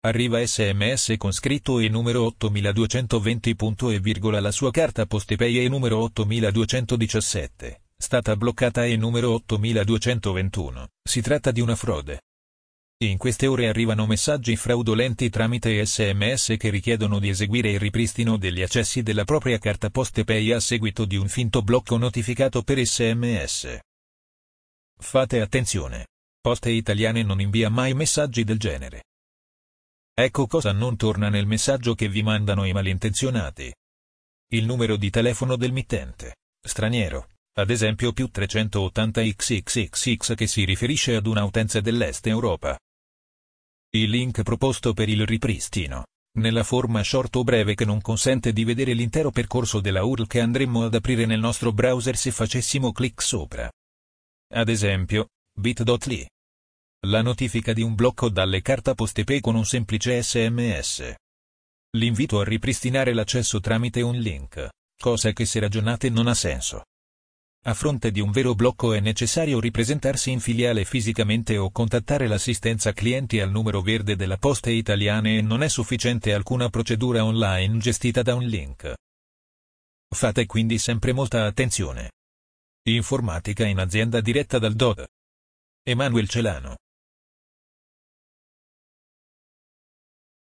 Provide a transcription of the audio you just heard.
Arriva sms con scritto e numero 8220 punto e virgola la sua carta postepay e numero 8217, stata bloccata e numero 8221. Si tratta di una frode. In queste ore arrivano messaggi fraudolenti tramite sms che richiedono di eseguire il ripristino degli accessi della propria carta postepay a seguito di un finto blocco notificato per sms. Fate attenzione. Poste Italiane non invia mai messaggi del genere. Ecco cosa non torna nel messaggio che vi mandano i malintenzionati. Il numero di telefono del mittente, straniero, ad esempio più 380 XXXX che si riferisce ad una utenza dell'Est Europa. Il link proposto per il ripristino, nella forma short o breve che non consente di vedere l'intero percorso della URL che andremmo ad aprire nel nostro browser se facessimo clic sopra. Ad esempio, bit.ly. La notifica di un blocco dalle carta postepay con un semplice sms. L'invito a ripristinare l'accesso tramite un link, cosa che se ragionate non ha senso. A fronte di un vero blocco è necessario ripresentarsi in filiale fisicamente o contattare l'assistenza clienti al numero verde della Poste Italiane e non è sufficiente alcuna procedura online gestita da un link. Fate quindi sempre molta attenzione. Informatica in azienda diretta dal DOD. Emanuel Celano